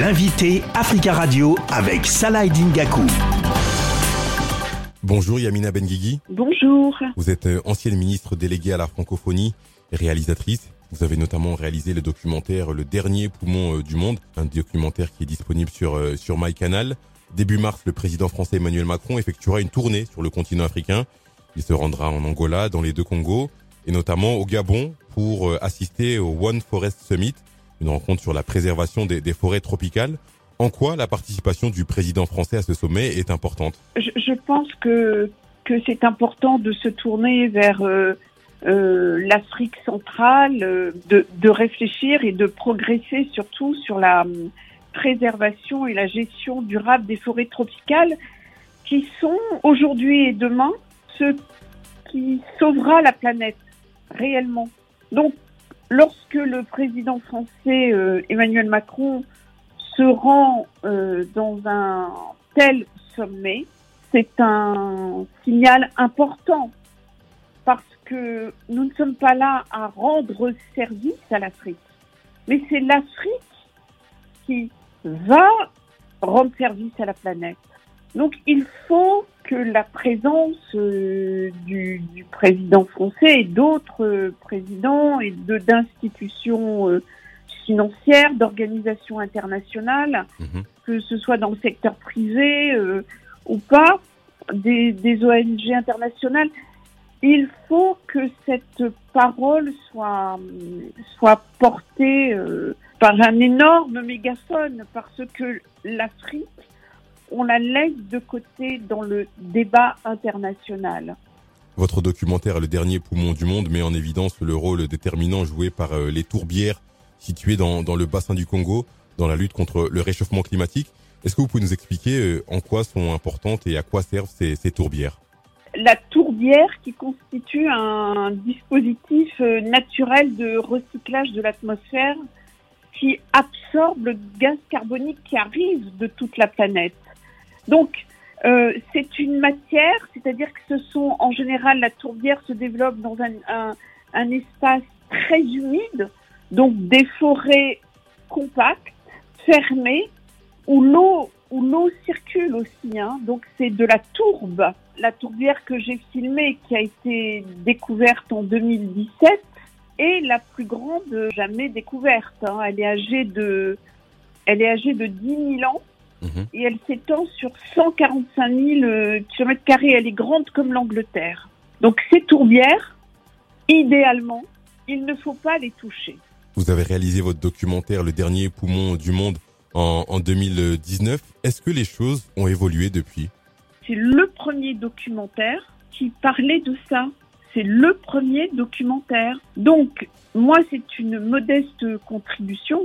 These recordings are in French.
L'invité Africa Radio avec Salah Dingaku. Bonjour Yamina Benguigui. Bonjour. Vous êtes euh, ancienne ministre déléguée à la francophonie et réalisatrice. Vous avez notamment réalisé le documentaire Le dernier poumon euh, du monde, un documentaire qui est disponible sur euh, sur MyCanal. Début mars, le président français Emmanuel Macron effectuera une tournée sur le continent africain. Il se rendra en Angola, dans les deux Congos, et notamment au Gabon pour assister au One Forest Summit, une rencontre sur la préservation des, forêts tropicales. En quoi la participation du président français à ce sommet est importante? Je, pense que, que c'est important de se tourner vers euh, euh, l'Afrique centrale, euh, de, de, réfléchir et de progresser surtout sur la préservation et la gestion durable des forêts tropicales qui sont aujourd'hui et demain ce qui sauvera la planète réellement. Donc lorsque le président français euh, Emmanuel Macron se rend euh, dans un tel sommet, c'est un signal important parce que nous ne sommes pas là à rendre service à l'Afrique, mais c'est l'Afrique qui va rendre service à la planète. Donc il faut que la présence euh, du, du, président français et d'autres euh, présidents et d'institutions euh, financières, d'organisations internationales, mhm. que ce soit dans le secteur privé ou pas, des, des, ONG internationales, il faut que cette parole soit, soit portée par un énorme mégaphone parce que l'Afrique on la laisse de côté dans le débat international. Votre documentaire Le dernier poumon du monde met en évidence le rôle déterminant joué par euh, les tourbières situées dans, le bassin du Congo dans la lutte contre le réchauffement climatique. Est-ce que vous pouvez nous expliquer euh, en quoi sont importantes et à quoi servent ces, ces tourbières? La tourbière qui constitue un dispositif euh, naturel de recyclage de l'atmosphère qui absorbe le gaz carbonique qui arrive de toute la planète. Donc, euh, c'est une matière, c'est-à-dire que ce sont en général la tourbière se développe dans un, un, espace très humide, donc des forêts compactes, fermées, où l'eau où l'eau circule aussi. Hein. Donc c'est de la tourbe. La tourbière que j'ai filmée, qui a été découverte en 2017, est la plus grande jamais découverte. Hein. Elle est âgée de elle est âgée de 10 000 ans Mhm. et elle s'étend sur 145 000 km carrés. Elle est grande comme l'Angleterre. Donc ces tourbières, idéalement, il ne faut pas les toucher. Vous avez réalisé votre documentaire Le dernier poumon du monde en, en 2019. Est-ce que les choses ont évolué depuis? C'est le premier documentaire qui parlait de ça. C'est le premier documentaire. Donc, moi, c'est une modeste contribution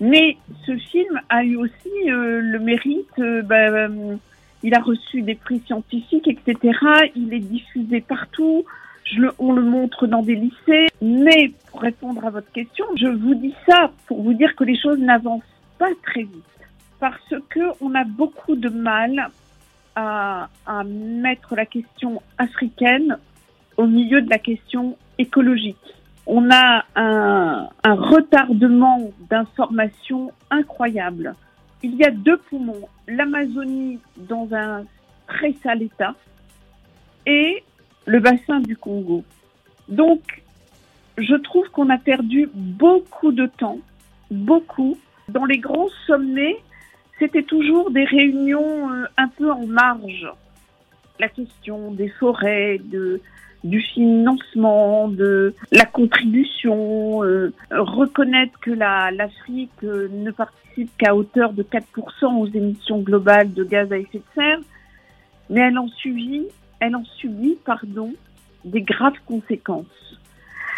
mais ce film a eu aussi euh, le mérite, euh, bah, euh, il a reçu des prix scientifiques, etc. Il est diffusé partout. Je le, on le montre dans des lycées. Mais pour répondre à votre question, je vous dis ça pour vous dire que les choses n'avancent pas très vite. Parce que on a beaucoup de mal à, à mettre la question africaine au milieu de la question écologique on a un, retardement d'information incroyable. Il y a deux poumons, l'Amazonie dans un très sale état et le bassin du Congo. Donc, je trouve qu'on a perdu beaucoup de temps, beaucoup. Dans les grands sommets, c'était toujours des réunions euh, un peu en marge. La question des forêts, du financement, de la contribution, euh, reconnaître que l'Afrique euh, ne participe qu'à hauteur de 4% aux émissions globales de gaz à effet de serre, mais elle en subit, elle en subit, pardon, des graves conséquences.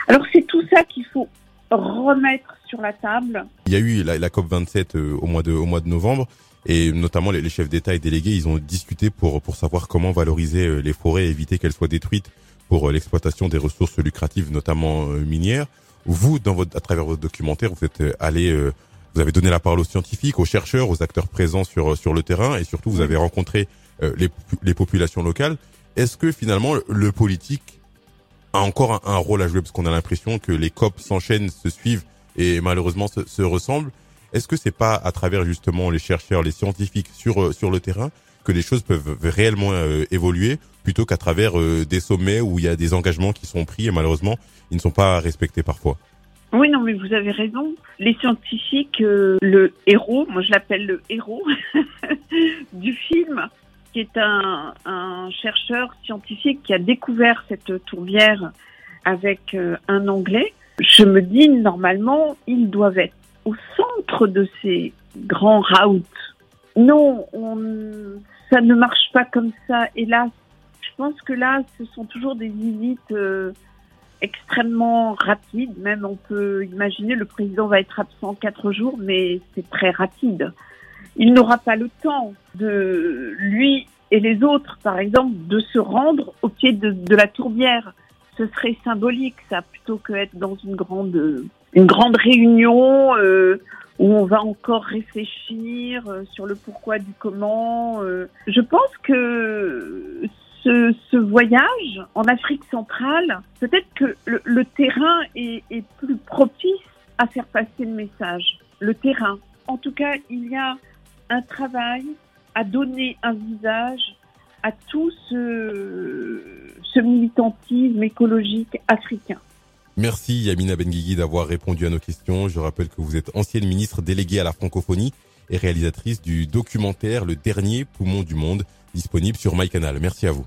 Alors c'est tout ça qu'il faut remettre sur la table. Il y a eu la, COP 27 euh, au mois de au mois de novembre et notamment les, les chefs d'État et délégués, ils ont discuté pour pour savoir comment valoriser les forêts et éviter qu'elles soient détruites pour euh, l'exploitation des ressources lucratives, notamment euh, minières. Vous, dans votre, à travers votre documentaire, vous êtes euh, allé, vous avez donné la parole aux scientifiques, aux chercheurs, aux acteurs présents sur sur le terrain, et surtout vous avez rencontré les, les populations locales. Est-ce que finalement le politique a encore un, rôle à jouer parce qu'on a l'impression que les COP s'enchaînent, se suivent et malheureusement se, se ressemblent Est-ce que c'est pas à travers justement les chercheurs, les scientifiques sur euh, sur le terrain que les choses peuvent réellement euh, évoluer plutôt qu'à travers des sommets où il y a des engagements qui sont pris et malheureusement ils ne sont pas respectés parfois? Oui, non, mais vous avez raison. Les scientifiques, le héros, moi je l'appelle le héros du film, qui est un, un, chercheur scientifique qui a découvert cette tourbière avec un Anglais, je me dis normalement, ils doivent être au centre de ces grands routes. Non, ça ne marche pas comme ça, hélas. Je pense que là, ce sont toujours des visites euh, extrêmement rapides. Même on peut imaginer le président va être absent quatre jours, mais c'est très rapide. Il n'aura pas le temps de lui et les autres, par exemple, de se rendre au pied de, la tourbière ce serait symbolique, ça, plutôt que être dans une grande, une grande réunion euh, où on va encore réfléchir euh, sur le pourquoi du comment. Euh. Je pense que ce, ce, voyage en Afrique centrale, peut-être que le, terrain est, plus propice à faire passer le message. Le terrain. En tout cas, il y a un travail à donner un visage à tout ce, militantisme écologique africain. Merci Yamina Benguigui d'avoir répondu à nos questions. Je rappelle que vous êtes ancienne ministre déléguée à la francophonie et réalisatrice du documentaire Le dernier poumon du monde, disponible sur MyCanal. Merci à vous.